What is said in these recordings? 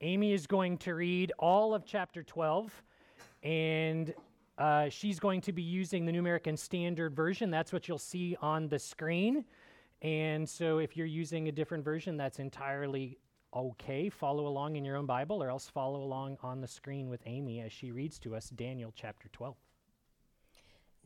Amy is going to read all of chapter 12, and uh, she's going to be using the New American Standard Version. That's what you'll see on the screen. And so if you're using a different version, that's entirely okay. Follow along in your own Bible, or else follow along on the screen with Amy as she reads to us Daniel chapter 12.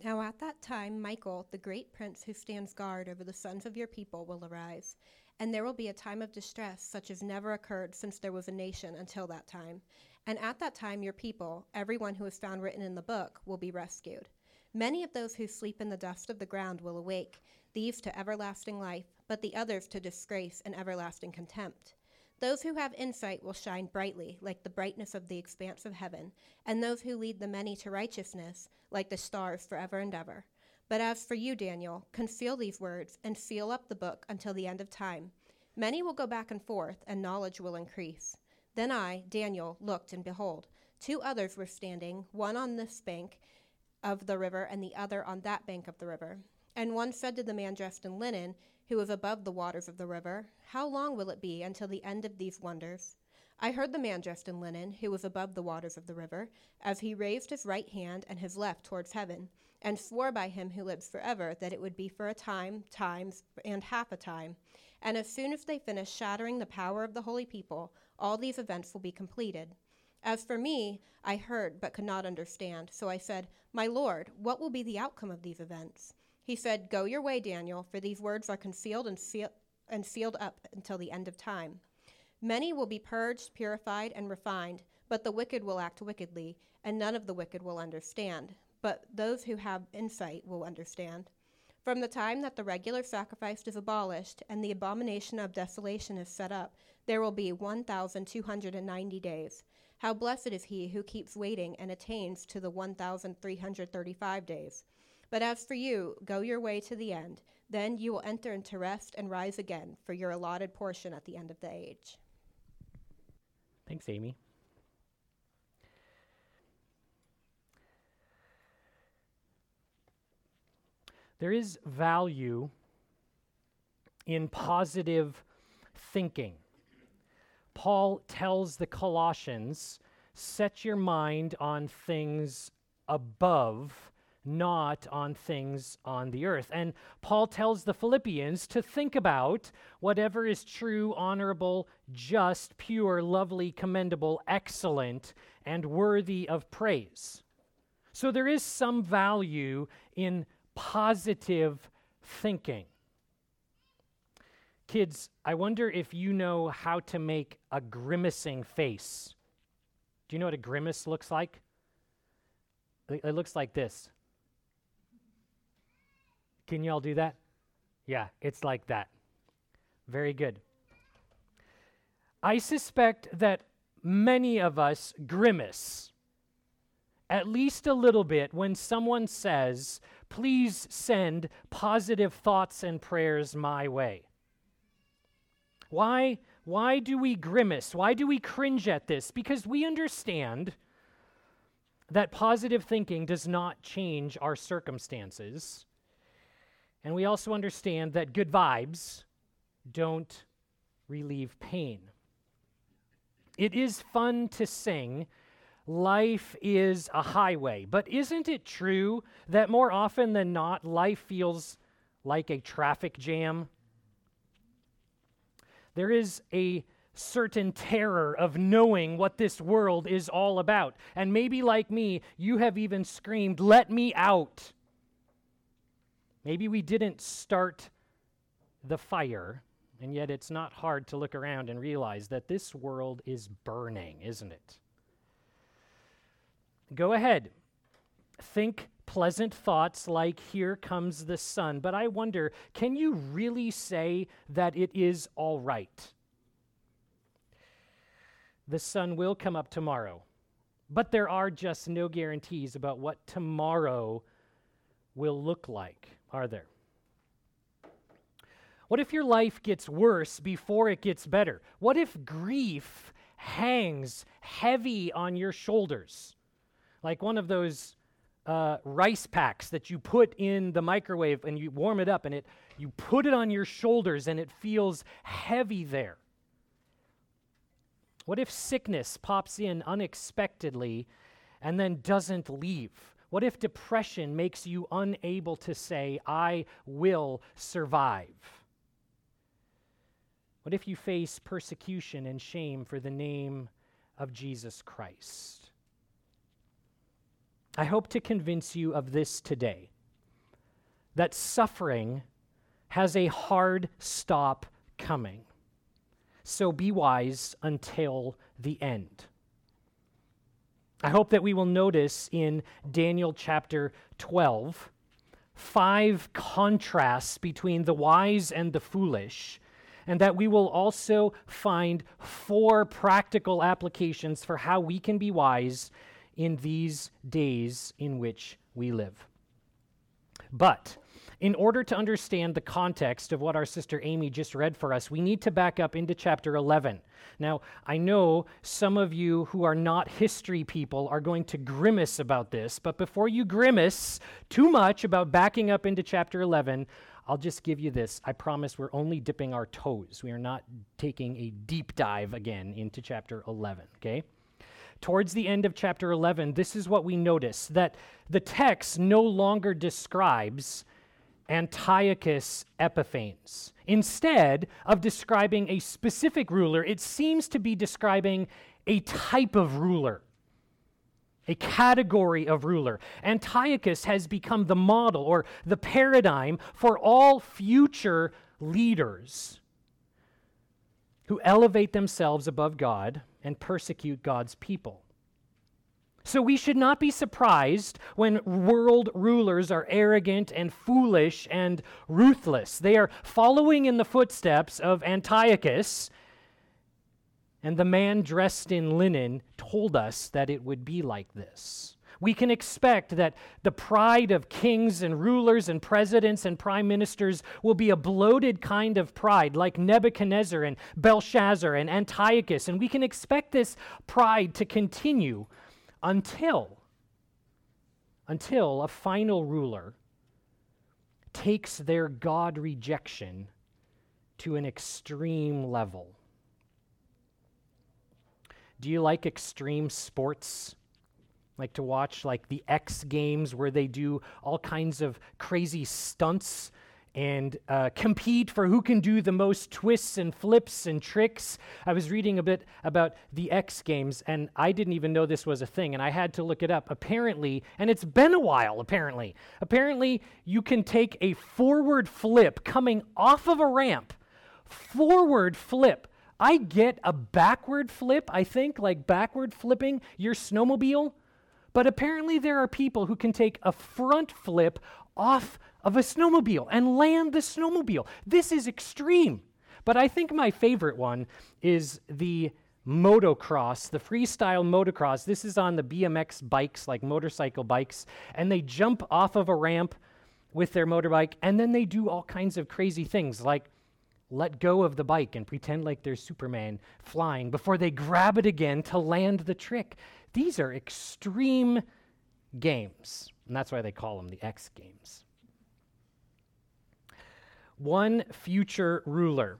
Now at that time, Michael, the great prince who stands guard over the sons of your people, will arise. And there will be a time of distress such as never occurred since there was a nation until that time. And at that time, your people, everyone who is found written in the book, will be rescued. Many of those who sleep in the dust of the ground will awake, these to everlasting life, but the others to disgrace and everlasting contempt. Those who have insight will shine brightly, like the brightness of the expanse of heaven, and those who lead the many to righteousness, like the stars forever and ever. But as for you, Daniel, conceal these words and seal up the book until the end of time. Many will go back and forth, and knowledge will increase. Then I, Daniel, looked, and behold, two others were standing, one on this bank of the river, and the other on that bank of the river. And one said to the man dressed in linen, who was above the waters of the river, How long will it be until the end of these wonders? I heard the man dressed in linen, who was above the waters of the river, as he raised his right hand and his left towards heaven, and swore by him who lives forever that it would be for a time, times, and half a time. And as soon as they finish shattering the power of the holy people, all these events will be completed. As for me, I heard but could not understand. So I said, My Lord, what will be the outcome of these events? He said, Go your way, Daniel, for these words are concealed and, seal- and sealed up until the end of time. Many will be purged, purified, and refined, but the wicked will act wickedly, and none of the wicked will understand. But those who have insight will understand. From the time that the regular sacrifice is abolished and the abomination of desolation is set up, there will be 1,290 days. How blessed is he who keeps waiting and attains to the 1,335 days. But as for you, go your way to the end. Then you will enter into rest and rise again for your allotted portion at the end of the age. Thanks, Amy. There is value in positive thinking. Paul tells the Colossians set your mind on things above not on things on the earth. And Paul tells the Philippians to think about whatever is true, honorable, just, pure, lovely, commendable, excellent, and worthy of praise. So there is some value in positive thinking. Kids, I wonder if you know how to make a grimacing face. Do you know what a grimace looks like? It looks like this. Can y'all do that? Yeah, it's like that. Very good. I suspect that many of us grimace at least a little bit when someone says, Please send positive thoughts and prayers my way. Why, why do we grimace? Why do we cringe at this? Because we understand that positive thinking does not change our circumstances and we also understand that good vibes don't relieve pain. It is fun to sing, Life is a highway. But isn't it true that more often than not, life feels like a traffic jam? There is a certain terror of knowing what this world is all about. And maybe, like me, you have even screamed, Let me out! Maybe we didn't start the fire, and yet it's not hard to look around and realize that this world is burning, isn't it? Go ahead. Think pleasant thoughts like, here comes the sun. But I wonder, can you really say that it is all right? The sun will come up tomorrow, but there are just no guarantees about what tomorrow will look like are there? What if your life gets worse before it gets better? What if grief hangs heavy on your shoulders? Like one of those uh, rice packs that you put in the microwave and you warm it up and it you put it on your shoulders and it feels heavy there. What if sickness pops in unexpectedly and then doesn't leave? What if depression makes you unable to say, I will survive? What if you face persecution and shame for the name of Jesus Christ? I hope to convince you of this today that suffering has a hard stop coming. So be wise until the end. I hope that we will notice in Daniel chapter 12 five contrasts between the wise and the foolish, and that we will also find four practical applications for how we can be wise in these days in which we live. But in order to understand the context of what our sister Amy just read for us, we need to back up into chapter 11. Now, I know some of you who are not history people are going to grimace about this, but before you grimace too much about backing up into chapter 11, I'll just give you this. I promise we're only dipping our toes. We are not taking a deep dive again into chapter 11, okay? Towards the end of chapter 11, this is what we notice that the text no longer describes Antiochus Epiphanes. Instead of describing a specific ruler, it seems to be describing a type of ruler, a category of ruler. Antiochus has become the model or the paradigm for all future leaders who elevate themselves above God and persecute God's people. So we should not be surprised when world rulers are arrogant and foolish and ruthless. They are following in the footsteps of Antiochus, and the man dressed in linen told us that it would be like this. We can expect that the pride of kings and rulers and presidents and prime ministers will be a bloated kind of pride, like Nebuchadnezzar and Belshazzar and Antiochus, and we can expect this pride to continue until until a final ruler takes their God rejection to an extreme level. Do you like extreme sports? Like to watch like the X Games where they do all kinds of crazy stunts and uh, compete for who can do the most twists and flips and tricks. I was reading a bit about the X Games, and I didn't even know this was a thing, and I had to look it up. Apparently, and it's been a while, apparently. Apparently, you can take a forward flip coming off of a ramp, forward flip. I get a backward flip, I think, like backward flipping your snowmobile. But apparently, there are people who can take a front flip off of a snowmobile and land the snowmobile. This is extreme. But I think my favorite one is the motocross, the freestyle motocross. This is on the BMX bikes, like motorcycle bikes, and they jump off of a ramp with their motorbike, and then they do all kinds of crazy things like let go of the bike and pretend like they're Superman flying before they grab it again to land the trick. These are extreme games, and that's why they call them the X Games one future ruler,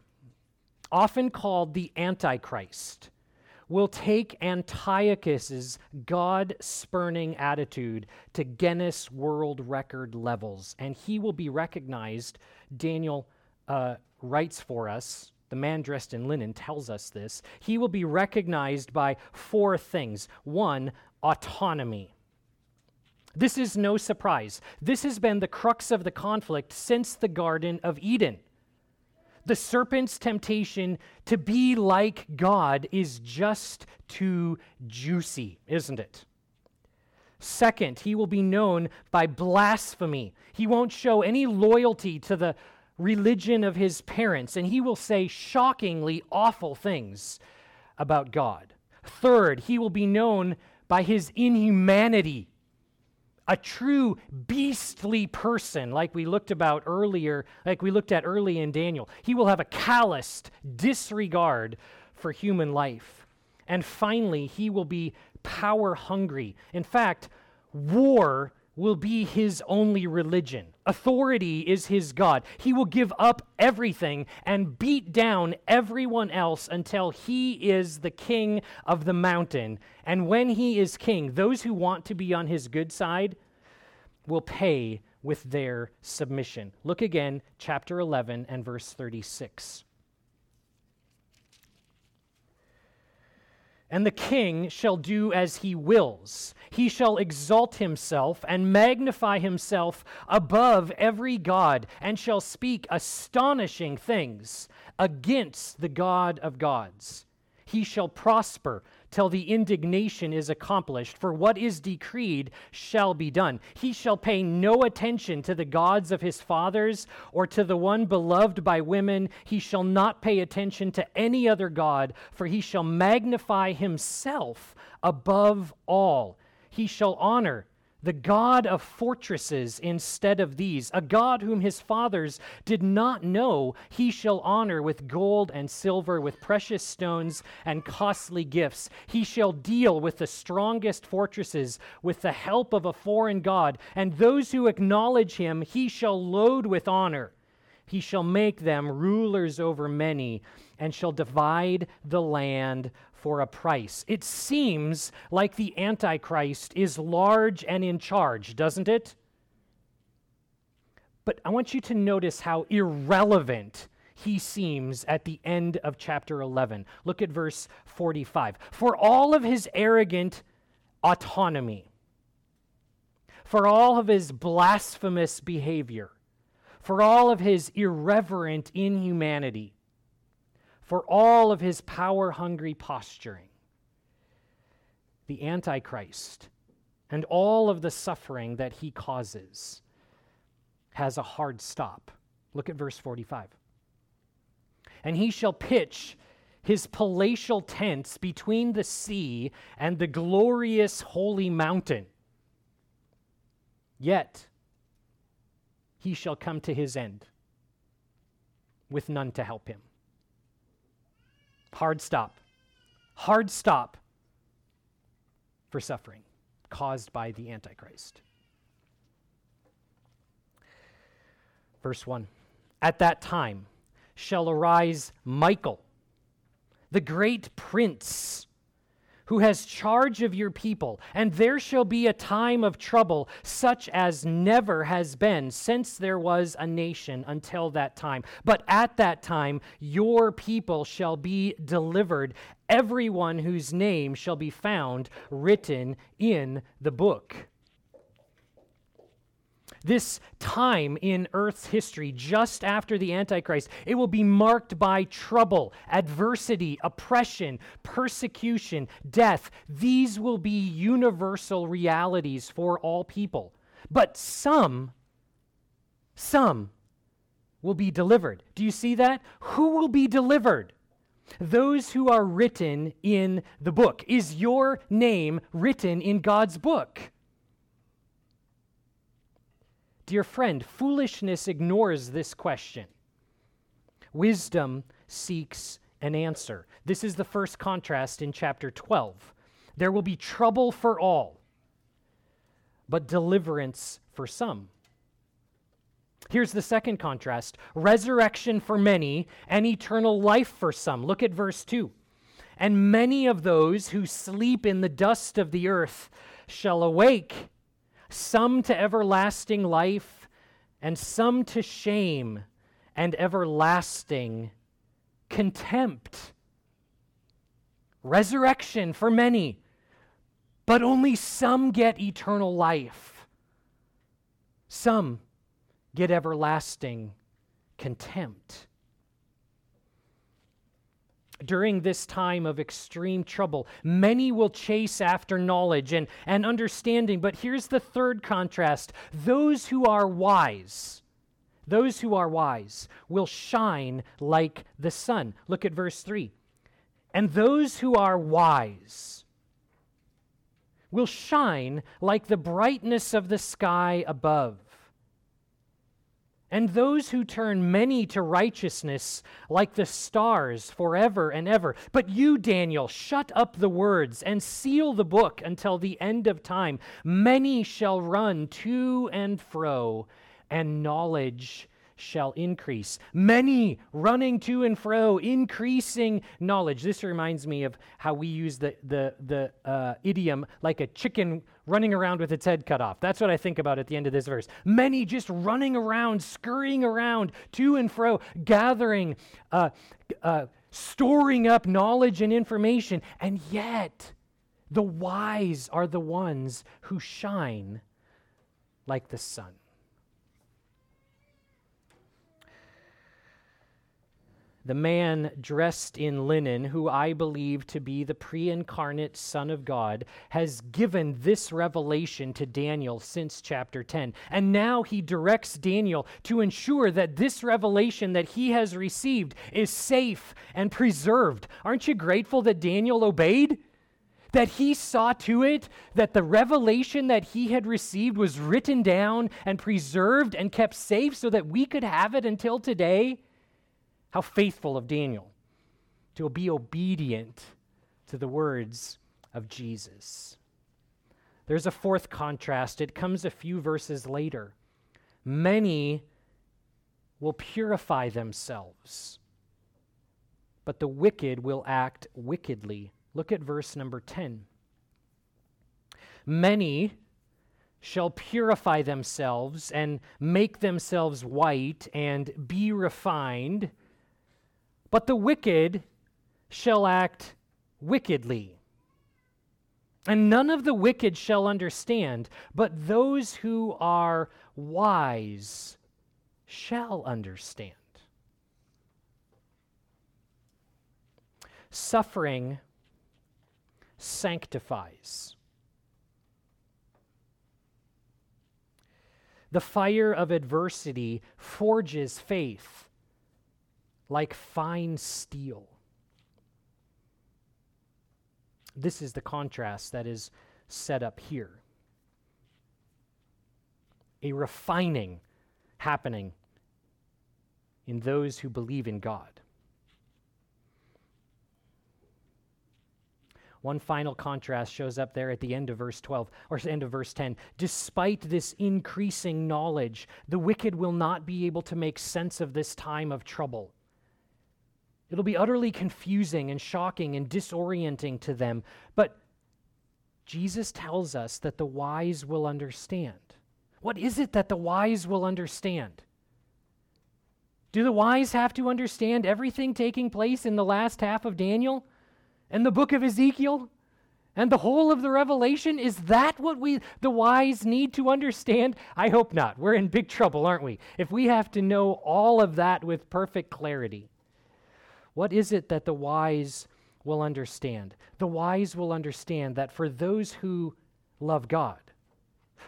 often called the Antichrist, will take Antiochus's God spurning attitude to Guinness World Record levels, and he will be recognized. Daniel uh, writes for us. The man dressed in linen tells us this. He will be recognized by four things. One, autonomy. This is no surprise. This has been the crux of the conflict since the Garden of Eden. The serpent's temptation to be like God is just too juicy, isn't it? Second, he will be known by blasphemy. He won't show any loyalty to the religion of his parents, and he will say shockingly awful things about God. Third, he will be known by his inhumanity. A true beastly person like we looked about earlier like we looked at early in daniel. He will have a calloused disregard for human life. And finally he will be power hungry. In fact war will be his only religion. Authority is his God. He will give up everything and beat down everyone else until he is the king of the mountain. And when he is king, those who want to be on his good side will pay with their submission. Look again, chapter 11 and verse 36. And the king shall do as he wills. He shall exalt himself and magnify himself above every God, and shall speak astonishing things against the God of gods. He shall prosper till the indignation is accomplished, for what is decreed shall be done. He shall pay no attention to the gods of his fathers or to the one beloved by women. He shall not pay attention to any other God, for he shall magnify himself above all. He shall honor the God of fortresses instead of these, a God whom his fathers did not know, he shall honor with gold and silver, with precious stones and costly gifts. He shall deal with the strongest fortresses with the help of a foreign God, and those who acknowledge him he shall load with honor. He shall make them rulers over many, and shall divide the land for a price. It seems like the Antichrist is large and in charge, doesn't it? But I want you to notice how irrelevant he seems at the end of chapter 11. Look at verse 45. For all of his arrogant autonomy, for all of his blasphemous behavior, for all of his irreverent inhumanity, for all of his power hungry posturing. The Antichrist and all of the suffering that he causes has a hard stop. Look at verse 45. And he shall pitch his palatial tents between the sea and the glorious holy mountain. Yet he shall come to his end with none to help him. Hard stop. Hard stop for suffering caused by the Antichrist. Verse 1 At that time shall arise Michael, the great prince who has charge of your people, and there shall be a time of trouble such as never has been since there was a nation until that time. But at that time, your people shall be delivered, everyone whose name shall be found written in the book this time in Earth's history, just after the Antichrist, it will be marked by trouble, adversity, oppression, persecution, death. These will be universal realities for all people. But some, some will be delivered. Do you see that? Who will be delivered? Those who are written in the book. Is your name written in God's book? Dear friend, foolishness ignores this question. Wisdom seeks an answer. This is the first contrast in chapter 12. There will be trouble for all, but deliverance for some. Here's the second contrast resurrection for many and eternal life for some. Look at verse 2. And many of those who sleep in the dust of the earth shall awake some to everlasting life, and some to shame and everlasting contempt. Resurrection for many, but only some get eternal life. Some get everlasting contempt during this time of extreme trouble. Many will chase after knowledge and, and understanding, but here's the third contrast those who are wise. Those who are wise will shine like the sun. Look at verse 3. And those who are wise will shine like the brightness of the sky above and those who turn many to righteousness like the stars forever and ever. But you, Daniel, shut up the words and seal the book until the end of time. Many shall run to and fro, and knowledge shall increase. Many running to and fro, increasing knowledge. This reminds me of how we use the, the, the uh, idiom like a chicken running around with its head cut off. That's what I think about at the end of this verse. Many just running around, scurrying around to and fro, gathering, uh, uh, storing up knowledge and information. And yet, the wise are the ones who shine like the sun. The man dressed in linen, who I believe to be the pre incarnate Son of God, has given this revelation to Daniel since chapter 10. And now he directs Daniel to ensure that this revelation that he has received is safe and preserved. Aren't you grateful that Daniel obeyed? That he saw to it that the revelation that he had received was written down and preserved and kept safe so that we could have it until today? How faithful of Daniel to be obedient to the words of Jesus. There's a fourth contrast. It comes a few verses later. Many will purify themselves, but the wicked will act wickedly. Look at verse number 10. Many shall purify themselves and make themselves white and be refined but the wicked shall act wickedly. And none of the wicked shall understand, but those who are wise shall understand. Suffering sanctifies. The fire of adversity forges faith like fine steel. This is the contrast that is set up here. A refining happening in those who believe in God. One final contrast shows up there at the end of verse 12, or end of verse 10. Despite this increasing knowledge, the wicked will not be able to make sense of this time of trouble. It'll be utterly confusing and shocking and disorienting to them. But Jesus tells us that the wise will understand. What is it that the wise will understand? Do the wise have to understand everything taking place in the last half of Daniel and the book of Ezekiel and the whole of the revelation? Is that what we the wise need to understand? I hope not. We're in big trouble, aren't we? If we have to know all of that with perfect clarity. What is it that the wise will understand? The wise will understand that for those who love God,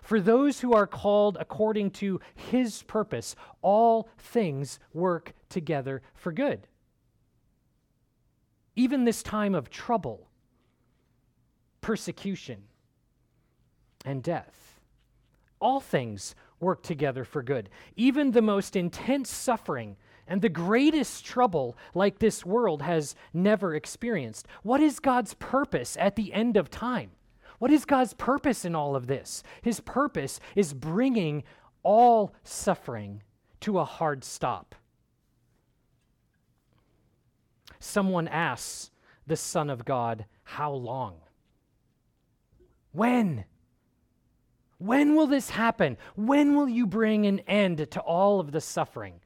for those who are called according to his purpose, all things work together for good. Even this time of trouble, persecution, and death, all things work together for good. Even the most intense suffering and the greatest trouble like this world has never experienced. What is God's purpose at the end of time? What is God's purpose in all of this? His purpose is bringing all suffering to a hard stop. Someone asks the Son of God, How long? When? When will this happen? When will you bring an end to all of the suffering?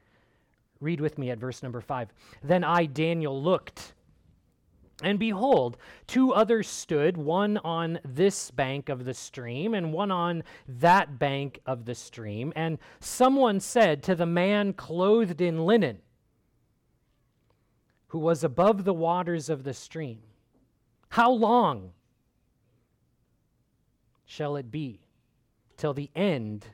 Read with me at verse number five. Then I, Daniel, looked, and behold, two others stood, one on this bank of the stream, and one on that bank of the stream. And someone said to the man clothed in linen, who was above the waters of the stream, How long shall it be till the end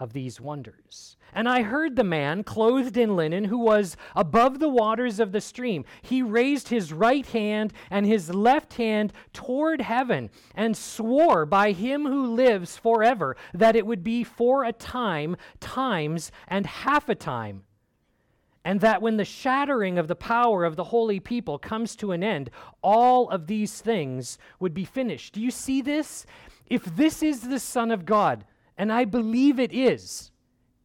of these wonders. And I heard the man, clothed in linen, who was above the waters of the stream. He raised his right hand and his left hand toward heaven and swore by him who lives forever that it would be for a time, times, and half a time. And that when the shattering of the power of the holy people comes to an end, all of these things would be finished. Do you see this? If this is the Son of God, and I believe it is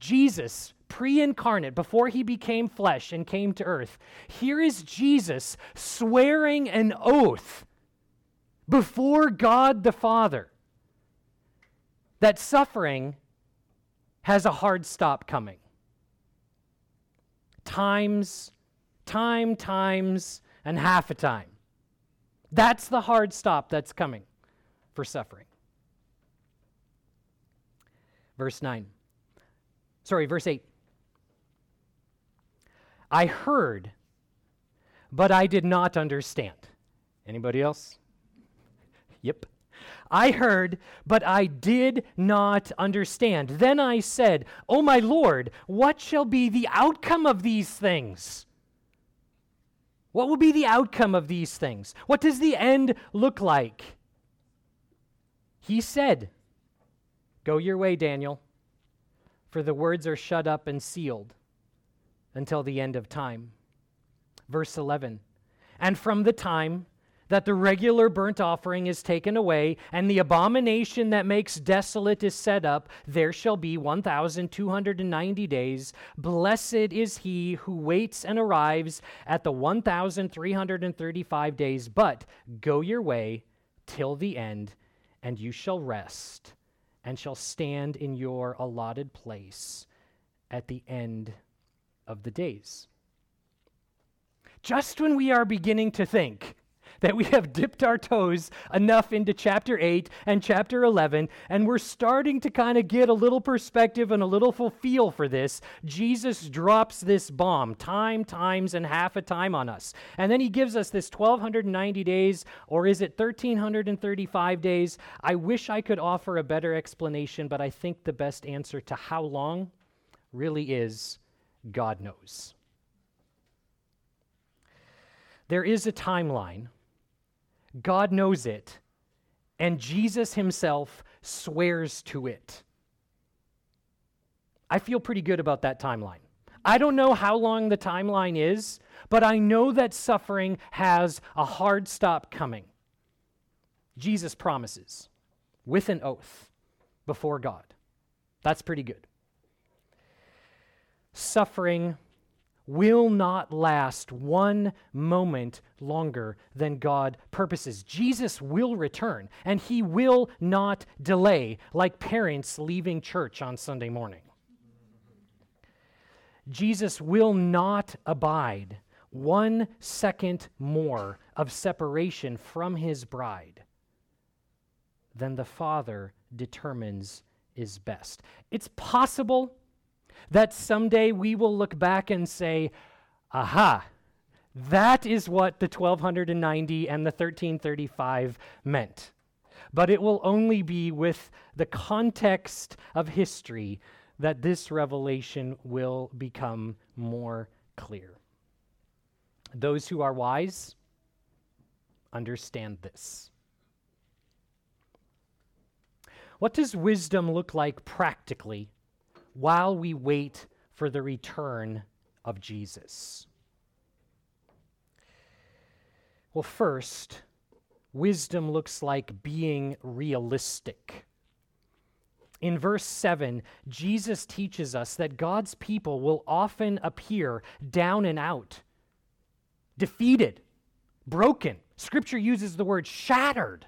Jesus, pre incarnate, before he became flesh and came to earth. Here is Jesus swearing an oath before God the Father that suffering has a hard stop coming. Times, time, times, and half a time. That's the hard stop that's coming for suffering. Verse 9. Sorry, verse 8. I heard, but I did not understand. Anybody else? Yep. I heard, but I did not understand. Then I said, O my Lord, what shall be the outcome of these things? What will be the outcome of these things? What does the end look like? He said, Go your way, Daniel, for the words are shut up and sealed until the end of time. Verse 11 And from the time that the regular burnt offering is taken away, and the abomination that makes desolate is set up, there shall be 1,290 days. Blessed is he who waits and arrives at the 1,335 days. But go your way till the end, and you shall rest and shall stand in your allotted place at the end of the days. Just when we are beginning to think that we have dipped our toes enough into chapter 8 and chapter 11, and we're starting to kind of get a little perspective and a little feel for this, Jesus drops this bomb time, times, and half a time on us. And then he gives us this 1,290 days, or is it 1,335 days? I wish I could offer a better explanation, but I think the best answer to how long really is God knows. There is a timeline God knows it, and Jesus himself swears to it. I feel pretty good about that timeline. I don't know how long the timeline is, but I know that suffering has a hard stop coming. Jesus promises with an oath before God. That's pretty good. Suffering will not last one moment longer than God purposes. Jesus will return, and he will not delay, like parents leaving church on Sunday morning. Jesus will not abide one second more of separation from his bride than the Father determines is best. It's possible that someday we will look back and say, aha, that is what the 1290 and the 1335 meant. But it will only be with the context of history that this revelation will become more clear. Those who are wise understand this. What does wisdom look like practically while we wait for the return of Jesus? Well, first, wisdom looks like being realistic. In verse 7, Jesus teaches us that God's people will often appear down and out, defeated, broken. Scripture uses the word shattered.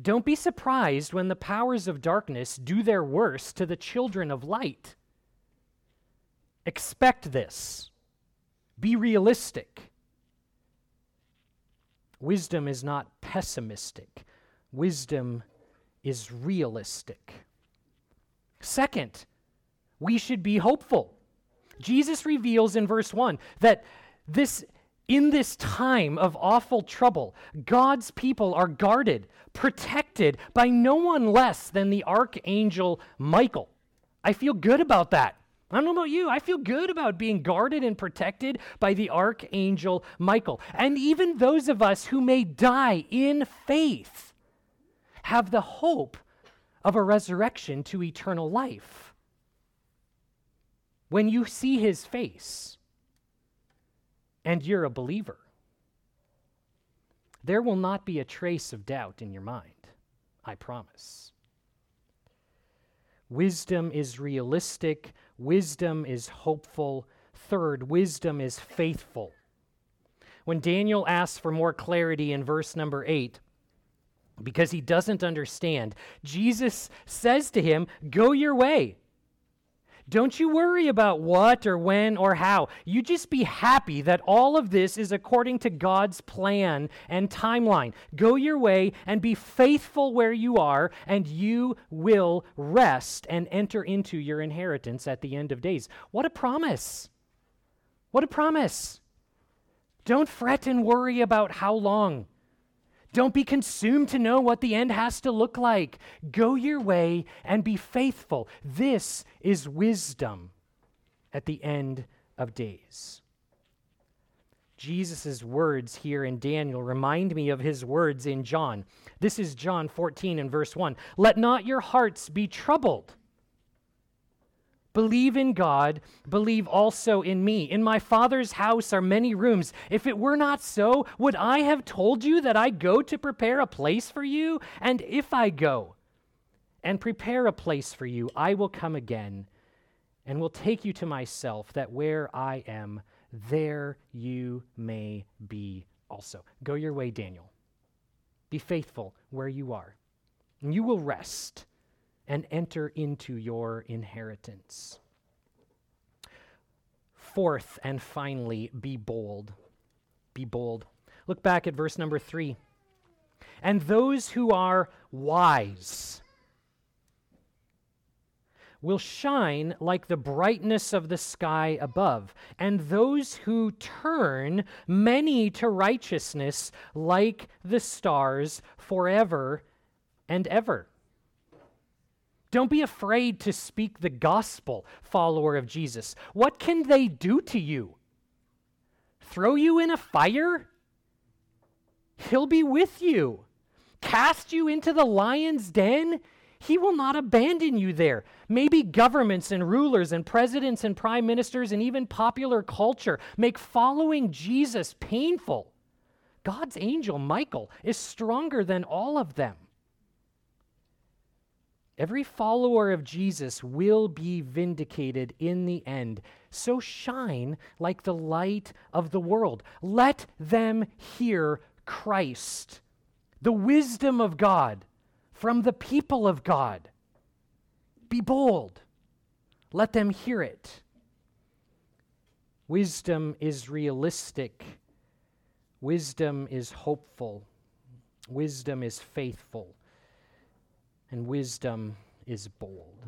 Don't be surprised when the powers of darkness do their worst to the children of light. Expect this. Be realistic. Wisdom is not pessimistic, wisdom is realistic. Second, we should be hopeful. Jesus reveals in verse 1 that this In this time of awful trouble, God's people are guarded, protected by no one less than the archangel Michael. I feel good about that. I don't know about you. I feel good about being guarded and protected by the archangel Michael. And even those of us who may die in faith have the hope of a resurrection to eternal life. When you see his face, and you're a believer, there will not be a trace of doubt in your mind. I promise. Wisdom is realistic, wisdom is hopeful. Third, wisdom is faithful. When Daniel asks for more clarity in verse number 8, because he doesn't understand, Jesus says to him, Go your way. Don't you worry about what or when or how. You just be happy that all of this is according to God's plan and timeline. Go your way and be faithful where you are, and you will rest and enter into your inheritance at the end of days. What a promise! What a promise! Don't fret and worry about how long. Don't be consumed to know what the end has to look like. Go your way and be faithful. This is wisdom at the end of days. Jesus' words here in Daniel remind me of his words in John. This is John 14 and verse 1. Let not your hearts be troubled. Believe in God, believe also in me. In my Father's house are many rooms. If it were not so, would I have told you that I go to prepare a place for you? And if I go and prepare a place for you, I will come again and will take you to myself, that where I am, there you may be also. Go your way, Daniel. Be faithful where you are, and you will rest and enter into your inheritance. Fourth and finally, be bold. Be bold. Look back at verse number three. And those who are wise will shine like the brightness of the sky above, and those who turn many to righteousness like the stars forever and ever. Don't be afraid to speak the gospel, follower of Jesus. What can they do to you? Throw you in a fire? He'll be with you. Cast you into the lion's den? He will not abandon you there. Maybe governments and rulers and presidents and prime ministers and even popular culture make following Jesus painful. God's angel, Michael, is stronger than all of them. Every follower of Jesus will be vindicated in the end. So shine like the light of the world. Let them hear Christ, the wisdom of God from the people of God. Be bold. Let them hear it. Wisdom is realistic. Wisdom is hopeful. Wisdom is faithful and wisdom is bold.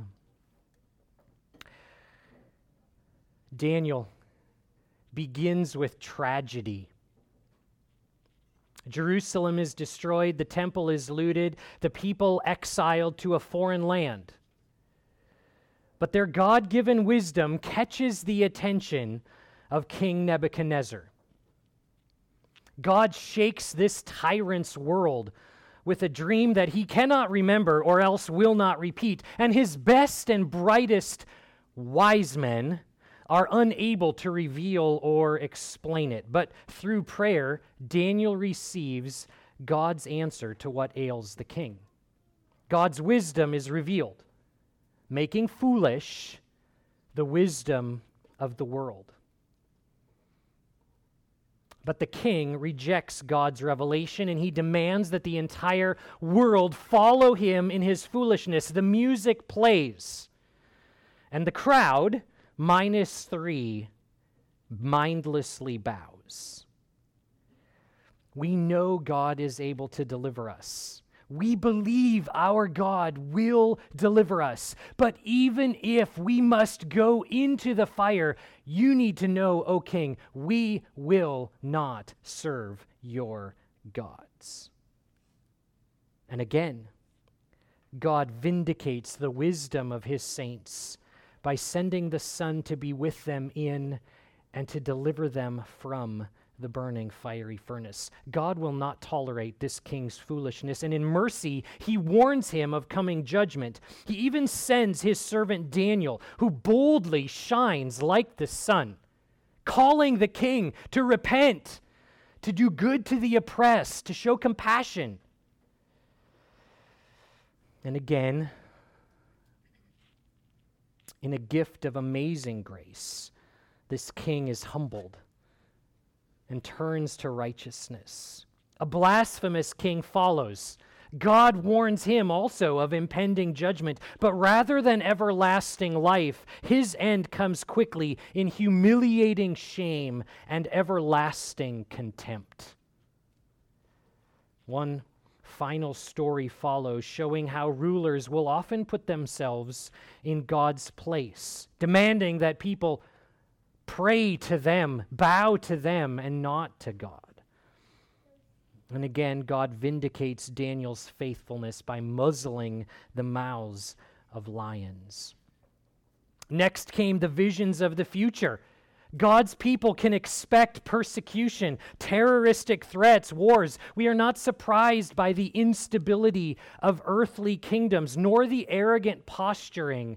Daniel begins with tragedy. Jerusalem is destroyed, the temple is looted, the people exiled to a foreign land. But their God given wisdom catches the attention of King Nebuchadnezzar. God shakes this tyrant's world with a dream that he cannot remember or else will not repeat. And his best and brightest wise men are unable to reveal or explain it. But through prayer, Daniel receives God's answer to what ails the king. God's wisdom is revealed, making foolish the wisdom of the world. But the king rejects God's revelation and he demands that the entire world follow him in his foolishness. The music plays. And the crowd, minus three, mindlessly bows. We know God is able to deliver us. We believe our God will deliver us. But even if we must go into the fire, you need to know, O king, we will not serve your gods. And again, God vindicates the wisdom of his saints by sending the Son to be with them in and to deliver them from the burning fiery furnace. God will not tolerate this king's foolishness, and in mercy, he warns him of coming judgment. He even sends his servant Daniel, who boldly shines like the sun, calling the king to repent, to do good to the oppressed, to show compassion. And again, in a gift of amazing grace, this king is humbled and turns to righteousness. A blasphemous king follows. God warns him also of impending judgment, but rather than everlasting life, his end comes quickly in humiliating shame and everlasting contempt. One final story follows, showing how rulers will often put themselves in God's place, demanding that people pray to them, bow to them, and not to God. And again, God vindicates Daniel's faithfulness by muzzling the mouths of lions. Next came the visions of the future. God's people can expect persecution, terroristic threats, wars. We are not surprised by the instability of earthly kingdoms, nor the arrogant posturing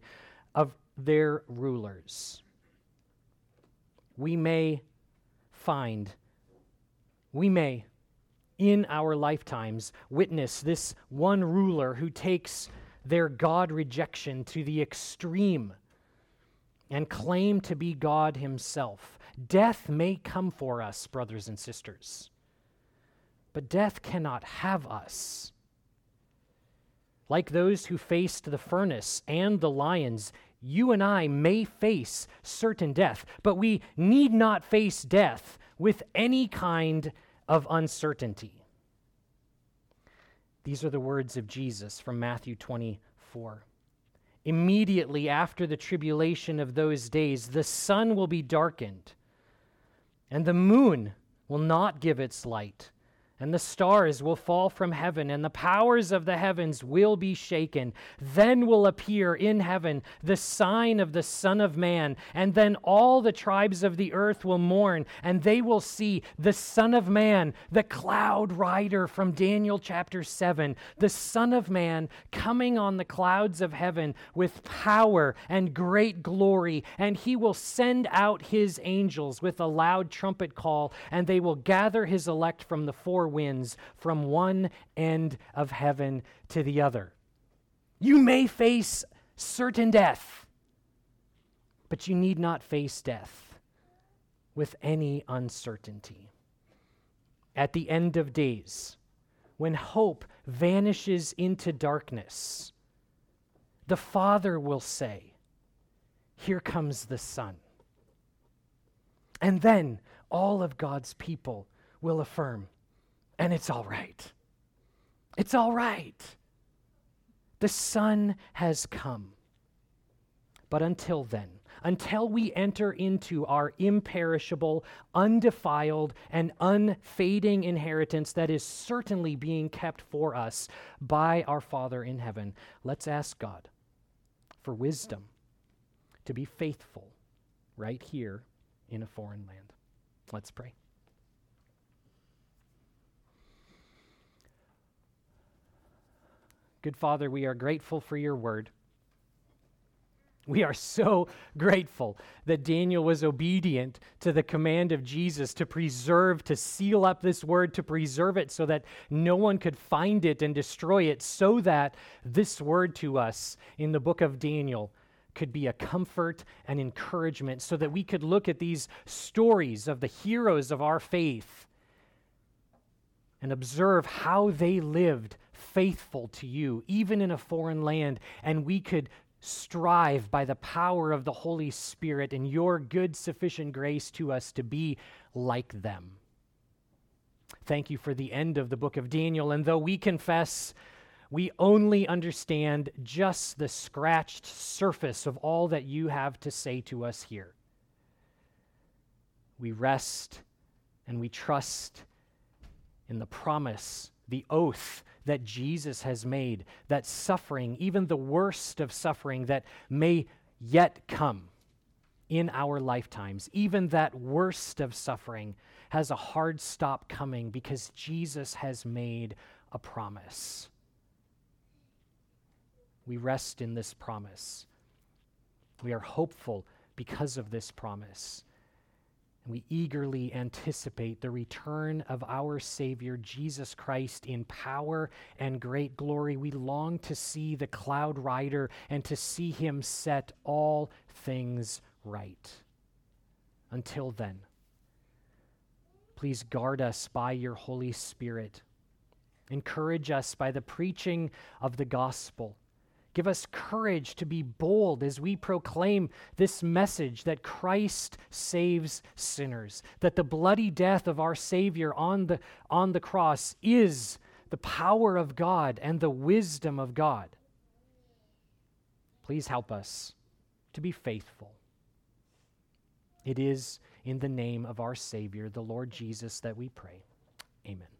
of their rulers we may find, we may, in our lifetimes, witness this one ruler who takes their God rejection to the extreme and claim to be God himself. Death may come for us, brothers and sisters, but death cannot have us. Like those who faced the furnace and the lions, you and I may face certain death, but we need not face death with any kind of uncertainty. These are the words of Jesus from Matthew 24. Immediately after the tribulation of those days, the sun will be darkened, and the moon will not give its light and the stars will fall from heaven, and the powers of the heavens will be shaken. Then will appear in heaven the sign of the Son of Man, and then all the tribes of the earth will mourn, and they will see the Son of Man, the cloud rider from Daniel chapter 7, the Son of Man coming on the clouds of heaven with power and great glory, and he will send out his angels with a loud trumpet call, and they will gather his elect from the four winds from one end of heaven to the other. You may face certain death, but you need not face death with any uncertainty. At the end of days, when hope vanishes into darkness, the Father will say, Here comes the Son. And then all of God's people will affirm, and it's all right. It's all right. The sun has come. But until then, until we enter into our imperishable, undefiled, and unfading inheritance that is certainly being kept for us by our Father in heaven, let's ask God for wisdom to be faithful right here in a foreign land. Let's pray. Good Father, we are grateful for your word. We are so grateful that Daniel was obedient to the command of Jesus to preserve, to seal up this word, to preserve it so that no one could find it and destroy it, so that this word to us in the book of Daniel could be a comfort and encouragement, so that we could look at these stories of the heroes of our faith and observe how they lived faithful to you, even in a foreign land, and we could strive by the power of the Holy Spirit and your good, sufficient grace to us to be like them. Thank you for the end of the book of Daniel. And though we confess We only understand just the scratched surface of all that you have to say to us here. We rest and we trust in the promise, the oath that Jesus has made, that suffering, even the worst of suffering that may yet come in our lifetimes, even that worst of suffering has a hard stop coming because Jesus has made a promise. We rest in this promise. We are hopeful because of this promise. And we eagerly anticipate the return of our Savior, Jesus Christ, in power and great glory. We long to see the cloud rider and to see him set all things right. Until then, please guard us by your Holy Spirit. Encourage us by the preaching of the gospel Give us courage to be bold as we proclaim this message that Christ saves sinners, that the bloody death of our Savior on the, on the cross is the power of God and the wisdom of God. Please help us to be faithful. It is in the name of our Savior, the Lord Jesus, that we pray. Amen.